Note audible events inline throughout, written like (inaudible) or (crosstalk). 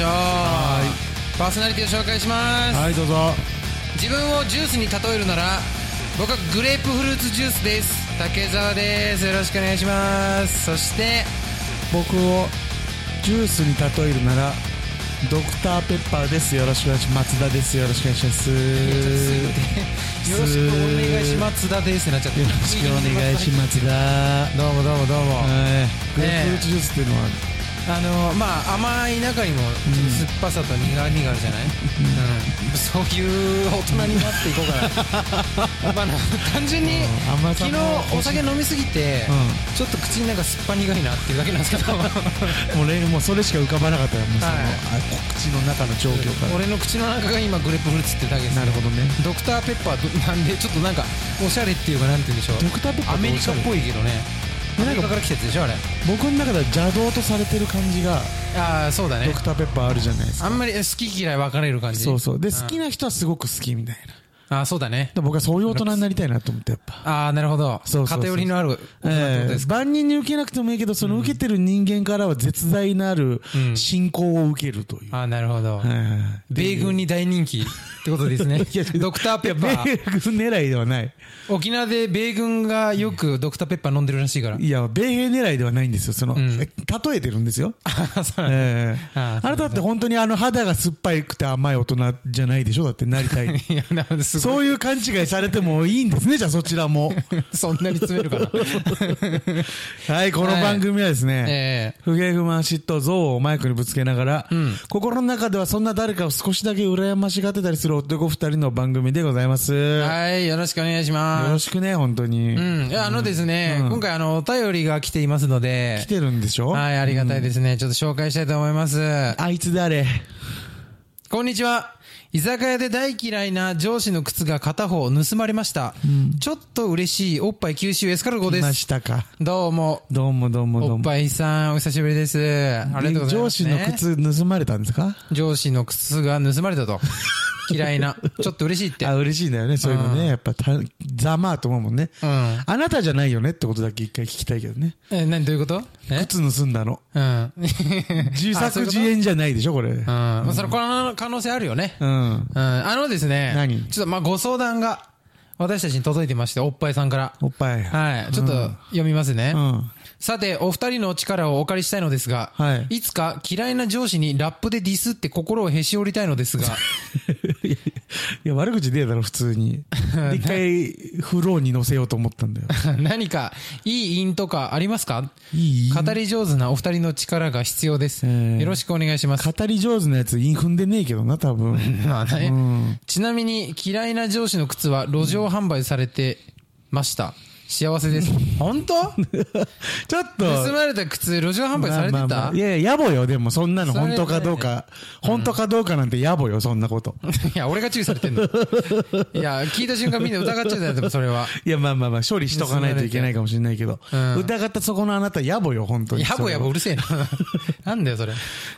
しょう。パーソナリティを紹介します、はいどうぞ。自分をジュースに例えるなら僕はグレープフルーツジュースです。竹澤です。よろしくお願いします。そして僕をジュースに例えるならドクターペッパーです。よろしくお願いします。松田です。よろしくお願いします。よろしくお願いします。津田ですってなっちゃってよろしくお願いします。だどうもどうもどうも、はい。グレープフルーツジュースっていうのはあのまあ甘い中にも酸っぱさと苦味があるじゃない、うん。そういう大人になっていこうかな。(laughs) まあ単純に昨も日お酒飲みすぎて、うちょっと口の中酸っぱ苦いなっていうだけなんですけど。もうねもうそれしか浮かばなかったよもうその、はい。あ口の中の状況から。俺の口の中が今グレープフルーツってだけです。なるほどね。ドクターペッパーなんでちょっとなんかおしゃれっていうかなんて言うんでしょう。ドクターペッパーアメリカっぽいけどねアメリカから来たやつでしょあれ。僕の中では邪道とされてる感じがああそうだね。ドクターペッパーあるじゃないですか。あんまり好き嫌い分かれる感じ。そうそう。でん。好きな人はすごく好きみたいなああそうだね。で僕はそういう大人になりたいなと思ってやっぱ。ああなるほど。そうそう偏りのあるええですか、万人に受けなくてもいいけど、その受けてる人間からは絶大なるうん信仰を受けるという。ああなるほど、はいはいはい。米軍に大人気ってことですね。ドクターペッパー。米軍狙いではない。沖縄で米軍がよくドクターペッパー飲んでるらしいから。いや、米兵狙いではないんですよ。その、ん。え例えてるんですよ。あ (laughs) そうなんだ。ええ。ああなたって本当にあの肌が酸っぱくて甘い大人じゃないでしょ？だってなりたい。(laughs) いやなす (laughs) そういう勘違いされてもいいんですね、じゃあそちらも。(laughs) そんなに詰めるかな (laughs) はい、この番組はですね、ええ。不平不満嫉妬憎悪をマイクにぶつけながら、ん。心の中ではそんな誰かを少しだけ羨ましがってたりする男二人の番組でございます。よはいよろしくお願いします。ろしくね、本当に。うん。いやあのですね、うん。今回あのお便りが来ていますので。来てるんでしょ？はいありがたいですね、ちょっと紹介したいと思います。あいつ誰？こんにちは。居酒屋で大嫌いな上司の靴が片方盗まれました。ちょっと嬉しいおっぱい吸収エスカルゴで来ますし。たか。どうも。どうもどうもどうも。おっぱいさん、お久しぶりです。ありがとうございます、ね。上司の靴盗まれたんですか？上司の靴が盗まれたと。(laughs) 嫌いな。ちょっと嬉しいって。あ、嬉しいんだよね、そういうのうんね。やっぱた、ざまあと思うもんね。うん。あなたじゃないよねってことだけ一回聞きたいけどね。え、何どういうこと？え？靴盗んだの。うん。自作自演じゃないでしょ、これ。うん。まあそれ、この可能性あるよね。うん。うん。あのですね。何？ちょっと、まあ、ご相談が、私たちに届いてまして、おっぱいさんから。おっぱい。はい。ちょっと、読みますね。うん。さて、お二人の力をお借りしたいのですが、はいつか嫌いな上司にラップでディスって心をへし折りたいのですが、(laughs) いや、悪口出えだろ、普通に。(laughs) で一回、フローに乗せようと思ったんだよ。(laughs) 何かいい因とかありますか？いい？語り上手なお二人の力が必要です。えーよろしくお願いします。語り上手なやつ、イン踏んでねえけどな、多分。(laughs) まあねうん。ちなみに嫌いな上司の靴は路上販売されてました。幸せです。本当？(laughs) ちょっと。盗まれた靴、路上販売されてまあまあたまあいやいや、野暮よ、でもそんなの本当かどうか。本当かどうかなんて野暮よ、そんなこと。(laughs) いや、俺が注意されてんの。(laughs) いや、聞いた瞬間みんな疑っちゃうよ、でもそれは。いや、まあまあまあ、処理しとかないといけないかもしれないけど。うん疑ったそこのあなた野暮よ、本当に。やぼやぼうるせえな。なんだよ、それ。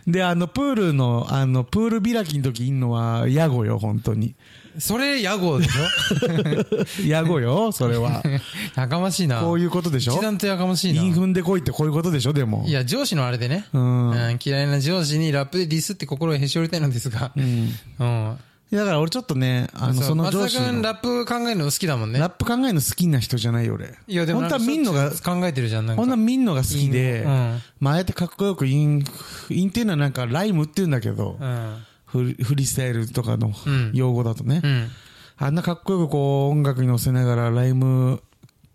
で、あの、プールの、あの、プール開きの時いんのは、野暮よ、本当に。それ、屋号でし (laughs) 野暮よ、それは。ょ (laughs) やかましいな。こういうことでしょ？一段とやかましいな。イン踏んでこいってこういうことでしょ、でも。いや、上司のあれでね。うんうん嫌いな上司にラップでディスって心をへし折りたいのですが。うん。うん。だから俺ちょっとね、あの、その上司松田君の。ラップ考えるの好きだもんね。ラップ考えるの好きな人じゃないよ、俺。いや、でも本当は見んのが、考えてるじゃん、なんか。ほんとは見んのが好きで、うんまあ、あえてかっこよくイン、インっていうのはなんかライムって言うんだけど、うん。フリースタイルとかのうん用語だとね、うん。あんなかっこよくこう音楽に乗せながらライム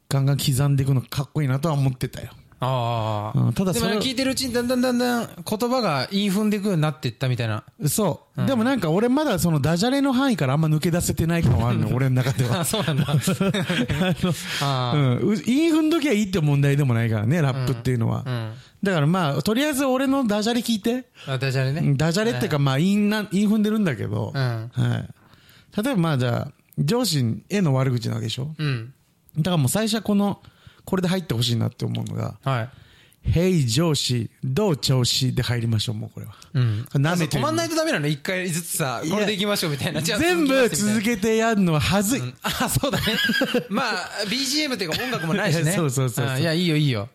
ガンガン刻んでいくのかっこいいなとは思ってたよ。ああ。うんただでもねそれ聞いてるうちにだんだんだんだん言葉が韻踏んでいくようになっていったみたいな。そう。でもなんか俺まだそのダジャレの範囲からあんま抜け出せてない感はあるの、俺の中では。あ、そうなんだ。あのあうん。うインフン時はいいって問題でもないからね、ラップっていうのは。あ。うん。だからまあ、とりあえず俺のダジャレ聞いて。あ、ダジャレね。うんダジャレっていうかまあ、インな、イン踏んでるんだけど。うん。はい。例えばまあじゃあ、上司への悪口なわけでしょ？うん。だからもう最初はこの、これで入ってほしいなって思うのが、はい。Hey 上司、どう？調子で入りましょう、もうこれは。うん。舐めてる止まんないとダメなの？一回ずつさ、これでいきましょうみたいな。じゃあ全部続けけてやるのははずい。あ、そうだね。まあ、BGM っていうか音楽もないしね。(laughs) そうそうそうそうんいや、いいよ、いいよ。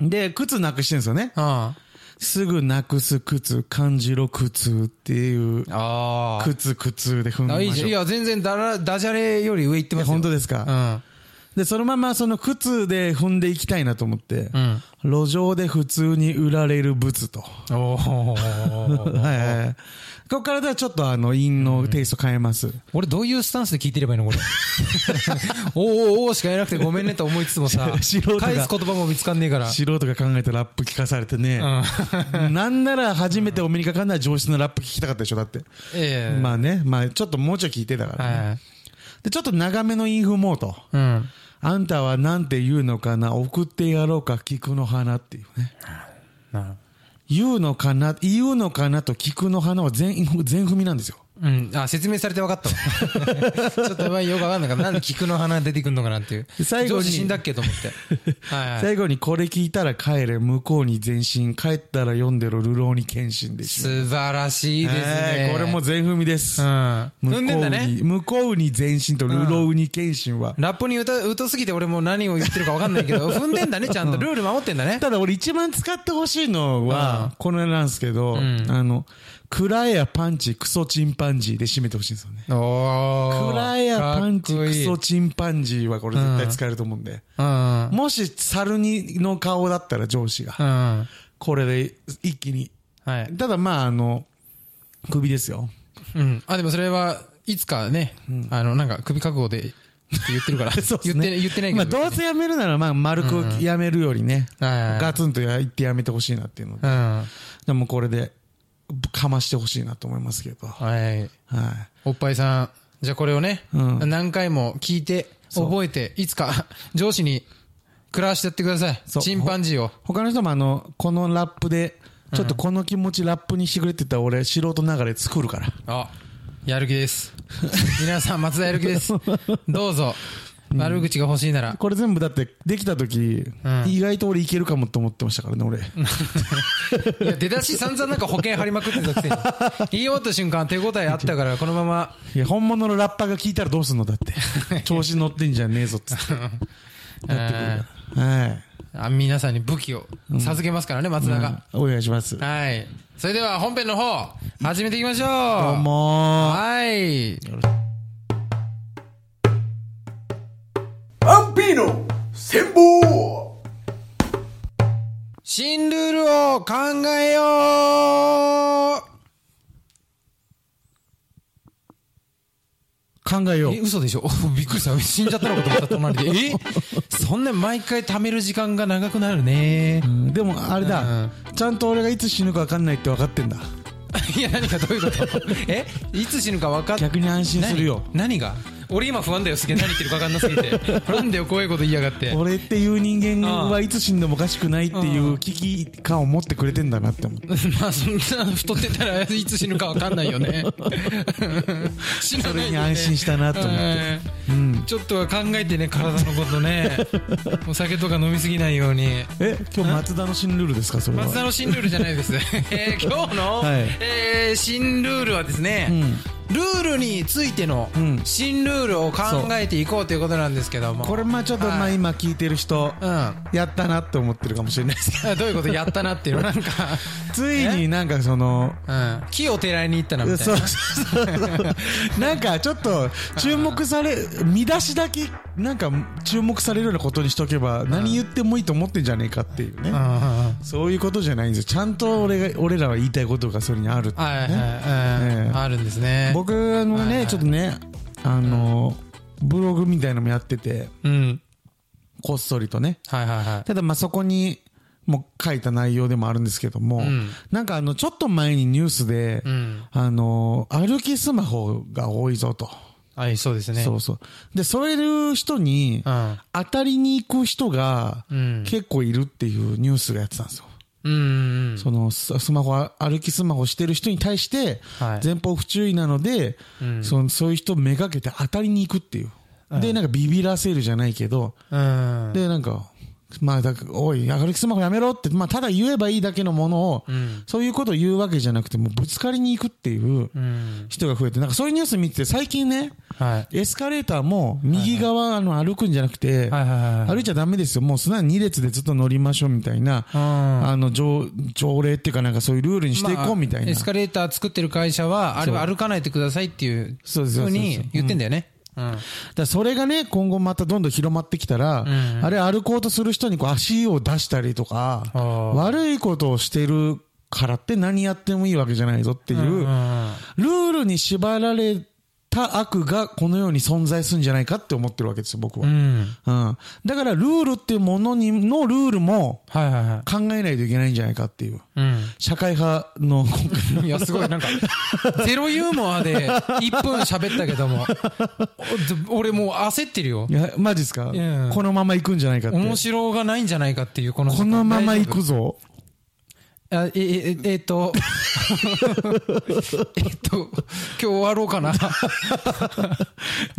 で、靴なくしてるんですよね。うん。すぐなくす靴、感じろ靴っていう、ああ。靴靴で踏みあいいいや、全然ダラ、ダジャレより上行ってますよ。本当ですか、で、そのままその靴で踏んでいきたいなと思って、うん。路上で普通に売られる物と。うん。おお。はいはいはい。ここからではちょっとあの、韻のテイスト変えます。俺どういうスタンスで聞いてればいいのこれ？(laughs) おーおーおーしか言えなくてごめんねと思いつつもさ、素人が返す言葉も見つかんねえから。素人が考えたラップ聞かされてね。なんなら初めてお目にかかんない上質なラップ聞きたかったでしょ、だって。ええ。まあね、まあちょっともうちょい聞いてたから、ねはい。で、ちょっと長めのインフモーと。うん。あんたはなんて言うのかな送ってやろうか菊の花っていうね。なる言うのかな言うのかなと聞くの花は全、全踏みなんですよ。うん。あ、説明されて分かったわ。(laughs) ちょっとまあよく分かんないから、なんで菊の花出てくんのかなっていう。で最後に死んだっけと思って。はいはい。最後にこれ聞いたら帰れ、向こうに前進、帰ったら読んでろ、流浪に献身でしょ。素晴らしいですね。これも全踏みです。うん。向踏んでんだね。こうに、向こうに前進と流浪に献身は。ラップに歌、疎すぎて俺も何を言ってるか分かんないけど、(laughs) 踏んでんだね、ちゃんと。ルール守ってんだね。ただ俺一番使ってほしいのは、このなんですけど、んあの、クラエやパンチ、クソチンパンジーで締めてほしいんですよね。おー。クラエやパンチ、クソチンパンジーはこれ絶対使えると思うんで。うん。もし、猿にの顔だったら上司が、うん。これで一気に。はい。ただまあ、あの、首ですよ。うん。あ、でもそれはいつかね、あの、なんか首覚悟で言ってるから。(laughs) そうですね言って、言ってないけまあ、ど。どうせやめるなら、まあ、丸くやめるよりね、ガツンとや言ってやめてほしいなっていうので、うん。でもこれで、かましてほしいなと思いますけど。ははい。い。おっぱいさん、じゃあこれをね、うん何回も聞いて、覚えて、いつか (laughs) 上司に食らわしてやってください。チンパンジーを。他の人もあの、このラップで、ちょっとこの気持ちラップにしてくれって言ったら俺、素人ながらで作るから。あ、やる気です。皆さん、松田やる気です。(laughs) どうぞ。悪口が欲しいなら。これ全部だって、できた時、うん意外と俺いけるかもと思ってましたからね、俺。(laughs) いや、出だし散々なんか保険張りまくってたくせに。(laughs) 言い終わった瞬間手応えあったから、このまま。いや、本物のラッパーが聞いたらどうすんのだって。(laughs) 調子乗ってんじゃねえぞっつって。やってくるから。はい。あ皆さんに武器を授けますからね、松田が。お願いします。どはい。それでは本編の方、始めていきましょう。うもはい。アンピーノ戦法新ルールを考えよう考えようえ、。嘘でしょ？(laughs) びっくりした。死んじゃったのかと思った、隣で。え？そんな毎回貯める時間が長くなるねう。んでも、あれだ、ちゃんと俺がいつ死ぬか分かんないって分かってんだ。(laughs) いや、何かどういうこと？(laughs) え？いつ死ぬか分かっ逆に安心するよ。何？何が？俺今不安だよ、すげえ。何言ってるか分かんなすぎて。なんだよ、怖いこと言いやがって。俺っていう人間はいつ死んでもおかしくないっていう危機感を持ってくれてんだなって思って。(laughs) まあ、そんな太ってたらいつ死ぬか分かんないよね。死なないよねそれに安心したなと思ってうんちょっとは考えてね、体のことね。(laughs) お酒とか飲みすぎないように。え、今日松田の新ルールですかそれは？松田の新ルールじゃないです。(laughs) えー今日の、はいえー新ルールはですね、ルールについてのうん新ルールを考えていこうということなんですけども。これまあちょっとまあはい今聞いてる人、うん。やったなって思ってるかもしれないですけど。あどういうことやったなっていうのなんか、ついになんかその、うん。木をてらいに行ったなみたいな。そうそうそう。なんかちょっと注目され、見出しだけなんか注目されるようなことにしとけば何言ってもいいと思ってんじゃねえかっていうね。そういうことじゃないんですよ。ちゃんと俺が、俺らは言いたいことがそれにあるっていうはいはい、ね。はいええあるんですね。僕あのね、はいはいちょっとね、あの、ブログみたいのもやってて、うん。こっそりとね。はいはいはい。ただまあそこに、もう書いた内容でもあるんですけども、んなんかあの、ちょっと前にニュースで、うん。あの、歩きスマホが多いぞと。はい、そうですね。そうそう。で、そういう人に、うん。当たりに行く人がうん。結構いるっていうニュースがやってたんですよ。うんうん。そのススマホ、歩きスマホしてる人に対して、はい前方不注意なので、うんそのそういう人をめがけて当たりに行くっていう。で、なんかビビらせるじゃないけど、うん。で、なんか、まあ、だからおい、歩きスマホやめろって、まあ、ただ言えばいいだけのものを、んそういうことを言うわけじゃなくて、もうぶつかりに行くっていううん。人が増えて、なんかそういうニュース見てて、最近ね、はい。エスカレーターも右側あの歩くんじゃなくて。歩いちゃダメですよ。もうすなわに2列でずっと乗りましょうみたいな、うんあの、条、条例っていうかなんかそういうルールにしていこうみたいな。まあエスカレーター作ってる会社は、あれは歩かないでくださいっていう、ふうに言ってんだよね。うん。だそれがね、今後またどんどん広まってきたら、ん。あれ歩こうとする人にこう足を出したりとか、悪いことをしてるからって何やってもいいわけじゃないぞっていう、うん。ルールに縛られた悪がこの世に存在するんじゃないかって思ってるわけですよ、僕は。ううん。ん。だからルールっていうものにのルールもはいはいはい。考えないといけないんじゃないかっていう。うん。社会派の今回のいや、すごい、なんか、ゼロユーモアで1分喋ったけども、お (laughs) 俺もう焦ってるよい。や、マジっすか、うんこのまま行くんじゃないかって。面白がないんじゃないかっていう、この。このまま行くぞ。夫。あえ、え、え、えっと、(laughs) えっと、今日終わろうかな。い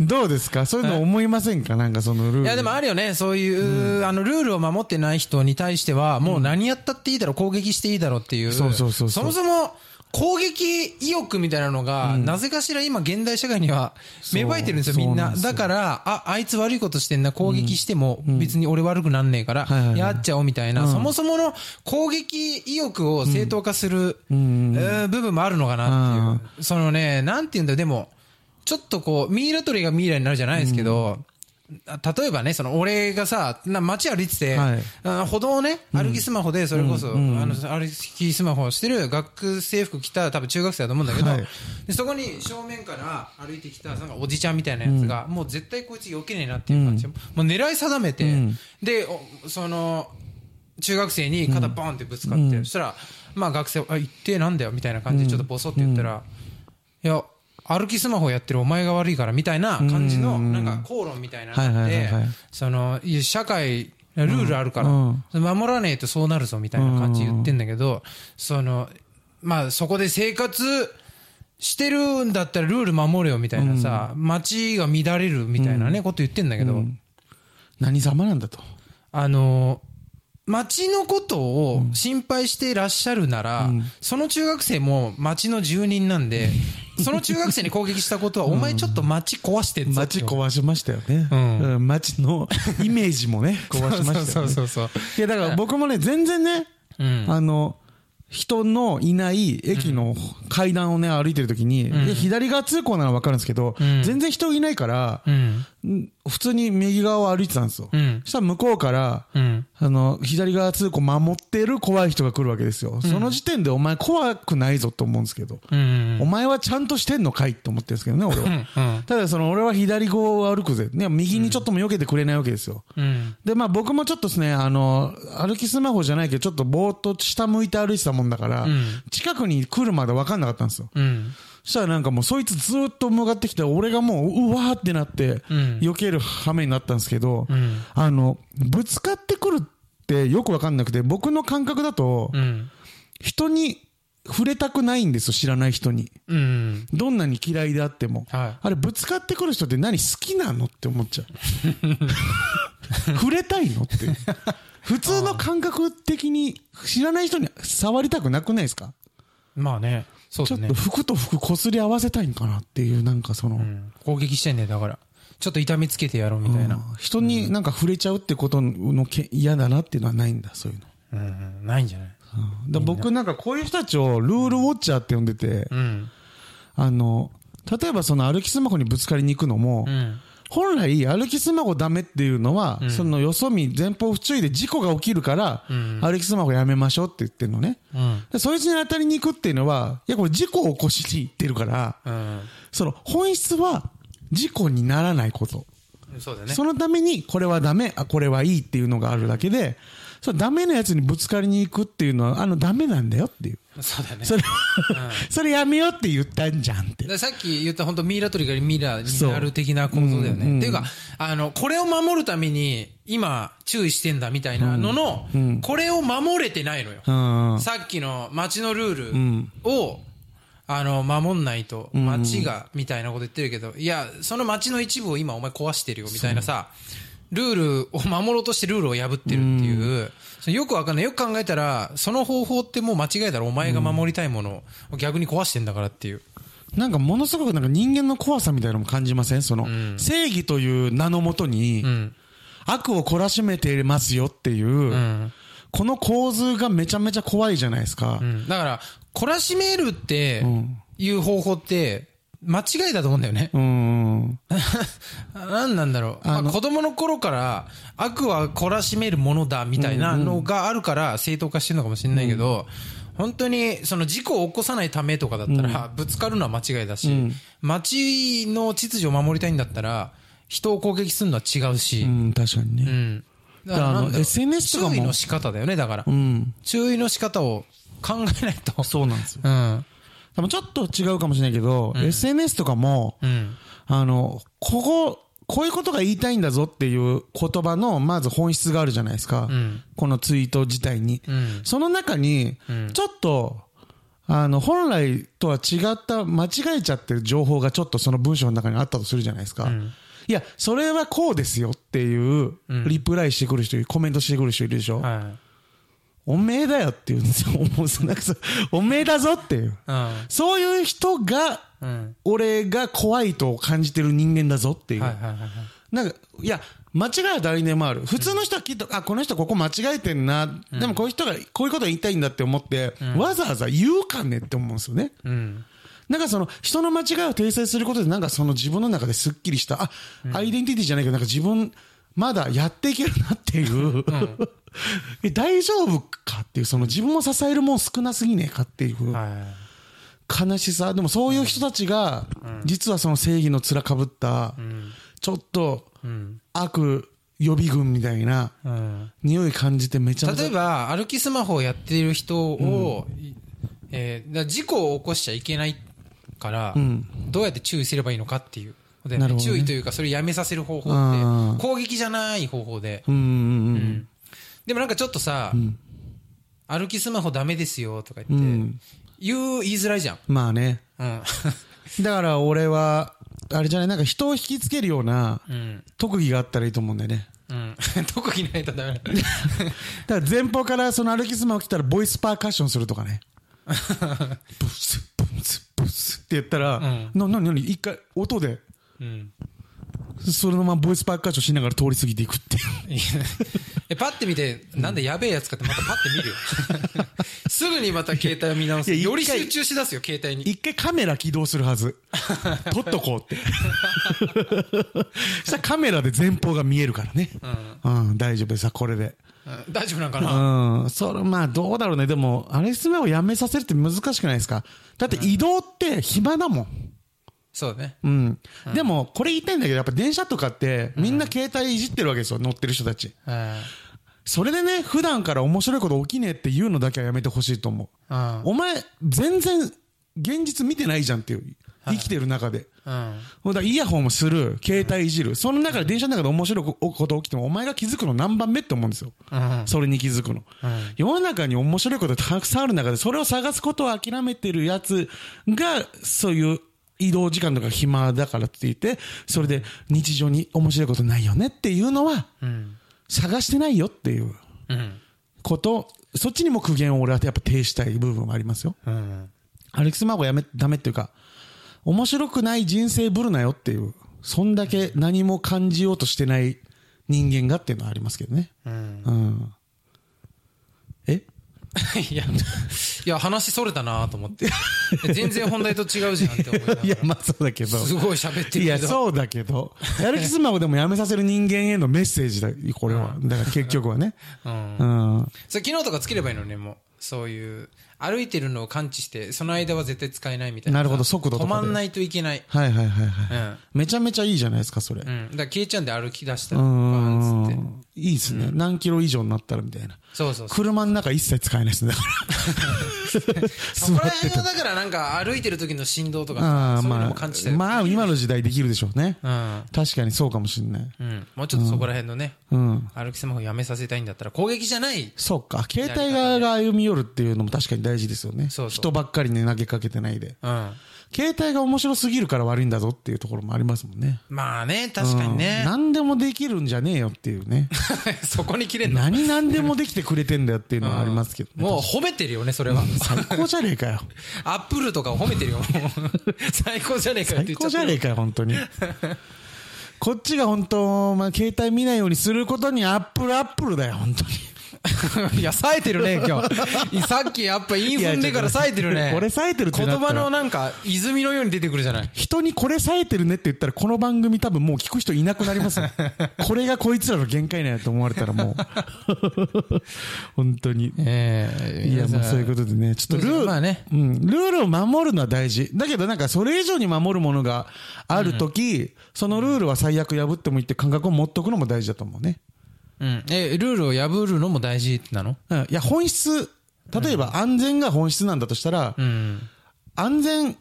(laughs) どうですか？そういうの思いませんか？なんかそのルール。や、でもあるよね。そういう、あの、ルールを守ってない人に対しては、もう何やったっていいだろう、攻撃していいだろうっていう。そうそうそうそうもそも、攻撃意欲みたいなのが、なぜかしら今現代社会には芽生えてるんですよ、みんな。だから、あ、あいつ悪いことしてんな、攻撃しても別に俺悪くなんねえからやっちゃおうみたいな、そもそもの攻撃意欲を正当化する、えー部分もあるのかなっていう。そのね、なんて言うんだよ、でも、ちょっとこう、ミイラ取りがミイラになるじゃないですけど、例えばね、その俺がさ、な街歩いてて、はい。あ歩道をね、歩きスマホで、それこそ、あの、歩きスマホをしてる学生服着た多分中学生だと思うんだけど、はい。でそこに正面から歩いてきた、なんかおじちゃんみたいなやつが、もう絶対こいつ避けねえなっていう感じ、もう狙い定めて、ん。で、おその、中学生に肩バーンってぶつかって、そしたら、まあ学生、あ、言ってなんだよみたいな感じでちょっとボソって言ったら、いや、歩きスマホやってるお前が悪いからみたいな感じの、なんか口論みたいなのがあっはいはいてはいはい、その、社会、ルールあるから、うん。守らねえとそうなるぞみたいな感じで言ってんだけど、その、まあそこで生活してるんだったらルール守れよみたいなさ、街が乱れるみたいなね、こと言ってんだけど、何様なんだと？あの、町のことを心配していらっしゃるなら、その中学生も町の住人なんで、その中学生に攻撃したことは、お前ちょっと町壊してんぞ。街壊しましたよね。うん。うん。街のイメージもね、(laughs) 壊しましたよね。そうそうそういや、だから僕もね、全然ね、うん。あの、人のいない駅の階段をね、歩いてるときに、で左側通行ならわかるんですけど、ん。全然人いないから、うん。ん普通に右側を歩いてたんですよ。うんそしたら向こうから、うん。あの、左側通行守ってる怖い人が来るわけですよ。その時点でお前怖くないぞと思うんですけど、うん。お前はちゃんとしてんのかいって思ってるんですけどね、俺は。うん。ただその俺は左側を歩くぜ。ね、右にちょっとも避けてくれないわけですよ。うん。で、まあ僕もちょっとですね、あの、歩きスマホじゃないけど、ちょっとぼーっと下向いて歩いてたもんだから、ん近くに来るまで分かんなかったんですよ。うん。そしたらなんかもうそいつずーっと向かってきて、俺がもう、うわーってなって、うん避ける羽目になったんですけど、んあの、ぶつかってくるってよく分かんなくて、僕の感覚だと、うん。人に触れたくないんですよ、知らない人に。うん。どんなに嫌いであっても。はいあれ、ぶつかってくる人って何好きなのって思っちゃう。(laughs) 触れたいのって。普通の感覚的に知らない人に触りたくなくないですか？まあね。そうだねちょっと。服と服こすり合わせたいんかなっていう、なんかその、うん攻撃してんねだから。ちょっと痛みつけてやろうみたいな。人になんか触れちゃうってことのけ嫌だなっていうのはないんだ、そういうの。うん。ないんじゃない？だ僕なんかこういう人たちをルールウォッチャーって呼んでて、うん。あの、例えばその歩きスマホにぶつかりに行くのも、うん。本来歩きスマホダメっていうのは、そのよそ見前方不注意で事故が起きるから、歩きスマホやめましょうって言ってるのね。うん。でそいつに当たりに行くっていうのは、いやこれ事故を起こしに行ってるから、うん。その本質は事故にならないこと。そうだね。そのためにこれはダメ、あ、これはいいっていうのがあるだけで、それダメなやつにぶつかりに行くっていうのは、あのダメなんだよっていう。そうだね。それ、それやめようって言ったんじゃんって。でさっき言った本当ミイラ取りがミイラになる的な構造だよね。うんうんっていうか、あの、これを守るために今注意してんだみたいなのの、これを守れてないのよ。うん。さっきの街のルールを、あの、守んないと、街が、みたいなこと言ってるけど、いや、その街の一部を今お前壊してるよ、みたいなさ、ルールを守ろうとしてルールを破ってるっていう、よくわかんない。よく考えたら、その方法ってもう間違いだろ。お前が守りたいものを逆に壊してんだからっていう。なんかものすごくなんか人間の怖さみたいなのも感じません？その、正義という名のもとに、うん。悪を懲らしめてますよっていう、うん。この構図がめちゃめちゃ怖いじゃないですか。うん。だから、懲らしめるってんいう方法って、間違いだと思うんだよね。うーん。(laughs) 何なんだろう。まあ、子供の頃から悪は懲らしめるものだみたいなのがあるから正当化してるのかもしれないけど、本当にその事故を起こさないためとかだったら、ぶつかるのは間違いだし、街の秩序を守りたいんだったら、人を攻撃するのは違うしう、ん、確かにね。うん。だからあの SNS とかも注意の仕方だよね、だから。うん。注意の仕方を考えないと。そうなんですよ。うん。でもちょっと違うかもしれないけど、SNS とかも、うん。あの、ここ、こういうことが言いたいんだぞっていう言葉の、まず本質があるじゃないですか。んこのツイート自体に。うん。その中に、ちょっと、あの、本来とは違った、間違えちゃってる情報がちょっとその文章の中にあったとするじゃないですか。いや、それはこうですよっていう、リプライしてくる人、コメントしてくる人いるでしょ。はい。おめえだよって言うんですよ。(laughs) もうそなんかそうおめえだぞっていう。うん。そういう人が、うん。俺が怖いと感じてる人間だぞっていう。はいはいはいはい。なんか、いや、間違いは誰にでもある。普通の人はきっと、あ、この人ここ間違えてんな。でもこういう人が、こういうこと言いたいんだって思って、わざわざ言うかねって思うんですよね。うん。なんかその、人の間違いを訂正することで、なんかその自分の中ですっきりした、あ、アイデンティティじゃないけど、なんか自分、まだやっていけるなっていう、え、(laughs) 大丈夫かっていう、その自分を支えるもん少なすぎねえかっていう。はい。悲しさ。でもそういう人たちが、実はその正義の面かぶった、ちょっと、悪予備軍みたいなうん。匂い感じてめちゃめちゃ。例えば、歩きスマホをやっている人を、えーだから事故を起こしちゃいけないから、どうやって注意すればいいのかっていう。ね注意というか、それをやめさせる方法って、攻撃じゃない方法で。うんうんうん。でもなんかちょっとさ、歩きスマホダメですよとか言って、うん言う、言いづらいじゃん。まあね。うん。(laughs) だから俺は、あれじゃない、なんか人を引きつけるようなうん。特技があったらいいと思うんだよね。うん。(laughs) 特技ないとダメだ。(laughs) だから前方からその歩きスマホ来たらボイスパーカッションするとかね。ブス、ブス、ブスって言ったら、な、なになに？一回音で、うん。そのままボイスパーカッションしながら通り過ぎていくっていう。え、パッて見て、なんだやべえやつかってまたパッて見るよ。(laughs) すぐにまた携帯を見直す。いやより集中しだすよ、携帯に。一回カメラ起動するはず。撮っとこうって。(laughs) そしたらカメラで前方が見えるからね。うん、大丈夫です。これで。うん大丈夫なんかな？うん。それ、まあ、どうだろうね。でも、アレスマをやめさせるって難しくないですか？だって移動って暇だもん。そうだね。うん。でも、これ言いたいんだけど、やっぱ電車とかって、みんな携帯いじってるわけですよ。乗ってる人たち。うんそれでね、普段から面白いこと起きねえっていうのだけはやめてほしいと思う。うん。お前、全然、現実見てないじゃんっていう。生きてる中で。うん。ほんだらイヤホンもする、携帯いじる。その中で電車の中で面白いこと起きても、お前が気づくの何番目って思うんですよ。うん。それに気づくの。世の中に面白いことたくさんある中で、それを探すことを諦めてるやつが、そういう移動時間とか暇だからって言って、それで日常に面白いことないよねっていうのは、うん。探してないよっていううん。こと、そっちにも苦言を俺はやっぱ呈したい部分はありますよ。うん。アレックス・マーゴやめ、ダメっていうか、面白くない人生ぶるなよっていう、そんだけ何も感じようとしてない人間がっていうのはありますけどね。うん。うん。え？(laughs) いや、いや、話それたなと思って。全然本題と違うじゃんって思いながら (laughs) いや、まあそうだけど。すごい喋っていや、るけど。そうだけど。アレックス・マーゴでもやめさせる人間へのメッセージだ、これは。だから結局はね。(laughs) うんう。ん。それ昨日とかつければいいのね、もう。そういう、歩いてるのを感知して、その間は絶対使えないみたいな。なるほど速度とかで止まんないといけない。はいはいはいはい。うん。めちゃめちゃいいじゃないですか、それ。うん。だから消えちゃうんで歩き出したうら、バーンつって。ん。いいですね。何キロ以上になったらみたいな。そうそう。車の中一切使えないですね。だかそこら辺はだからなんか歩いてる時の振動とら。かそういうのまも感じたりあ、まあ、今の時代できるでしょうね。うん。確かにそうかもしれない。うん。もうちょっとそこら辺のね、うん。歩きスマホやめさせたいんだったら攻撃じゃない。そうか。携帯側が歩み寄るっていうのも確かに大事ですよね。そうそう人ばっかりに投げかけてないで。うん。携帯が面白すぎるから悪いんだぞっていうところもありますもんね。まあね、確かにうんね。何でもできるんじゃねえよっていうね。(laughs) そこに切れんの何何でもできてくれてんだよっていうのはありますけどね。もう褒めてるよね、それは。最高じゃねえかよ。(laughs) Apple とかを褒めてるよ。(laughs) 最高じゃねえかよって最言っちゃってる高じゃねえかよ、本当に。こっちが本当、まあ、携帯見ないようにすることにアップルアップルだよ、本当に。(laughs) いや、冴えてるね、今日。さっきやっぱ韻踏んでから冴えてるね。これ冴えてるって言葉のなんか、泉のように出てくるじゃない？人にこれ冴えてるねって言ったら、この番組多分もう聞く人いなくなりますよ。(laughs) これがこいつらの限界なんやと思われたらもう。本当に。ええいや、まあそういうことでね。ちょっとルール、まあねうん、ルールを守るのは大事。だけどなんかそれ以上に守るものがあるとき、そのルールは最悪破ってもいいって感覚を持っとくのも大事だと思うね。うん。え、ルールを破るのも大事なの？うん。いや、本質、例えば安全が本質なんだとしたら、うん。安全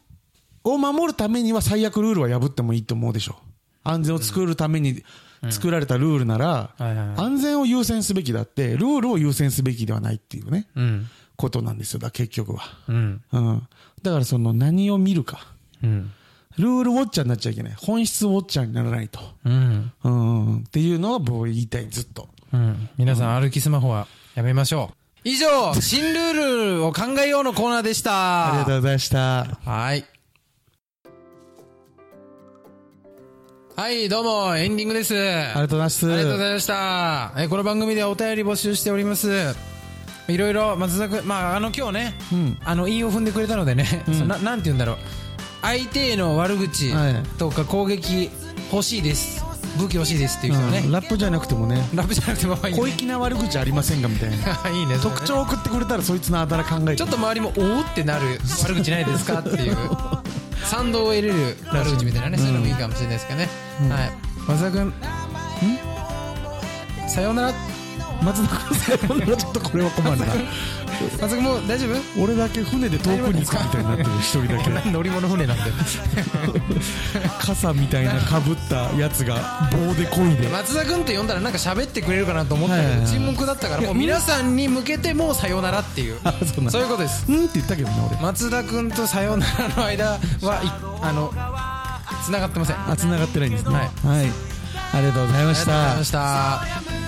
を守るためには最悪ルールは破ってもいいと思うでしょ。安全を作るために作られたルールなら、安全を優先すべきだって、ルールを優先すべきではないっていうね、うん。ことなんですよ。だ結局は。うん。うん。だからその何を見るか。うん。ルールウォッチャーになっちゃいけない。本質ウォッチャーにならないと。うん。うんうん。っていうのは僕言いたい、ずっと。うん。皆さん、歩きスマホはやめましょう。以上、新ルールを考えようのコーナーでした。ありがとうございました。はい。はい、どうも、エンディングです。ありがとうございます。ありがとうございました。え、この番組ではお便り募集しております。いろいろ、松田君、まあ、あの、今日ね、うんあの、韻を踏んでくれたのでね、そななんて言うんだろう。相手への悪口はいとか攻撃欲しいです。武器欲しいですっていう人はね、うんラップじゃなくてもね、ラップじゃなくてもまあいい、小粋な悪口ありませんかみたいな。(laughs) いいね。特徴を送ってくれたらそいつのあだ名考えて。ちょっと周りも、おおってなる悪口ないですかっていう、(laughs) 賛同を得れる悪口みたいなね、そういうのもいいかもしれないですけどね。はい。松田君、ん？さようなら。松田君さよなら (laughs) ちょっとこれは困るな。松田君もう大丈夫？俺だけ船で遠くに行くみたいになってる、一人だけ。何 (laughs) 乗り物船なんで。(laughs) 傘みたいな被ったやつが棒で漕いで。松田君って呼んだらなんか喋ってくれるかなと思ったけど、はいはいはい沈黙だったから、もう皆さんに向けてもうさようならっていう。(laughs) あ、そういうことです。うんって言ったけどね、俺。松田君とさようならの間は、いあの、繋がってません。ああ、繋がってないんですね。はいはい。ありがとうございましたりがとうございま。した。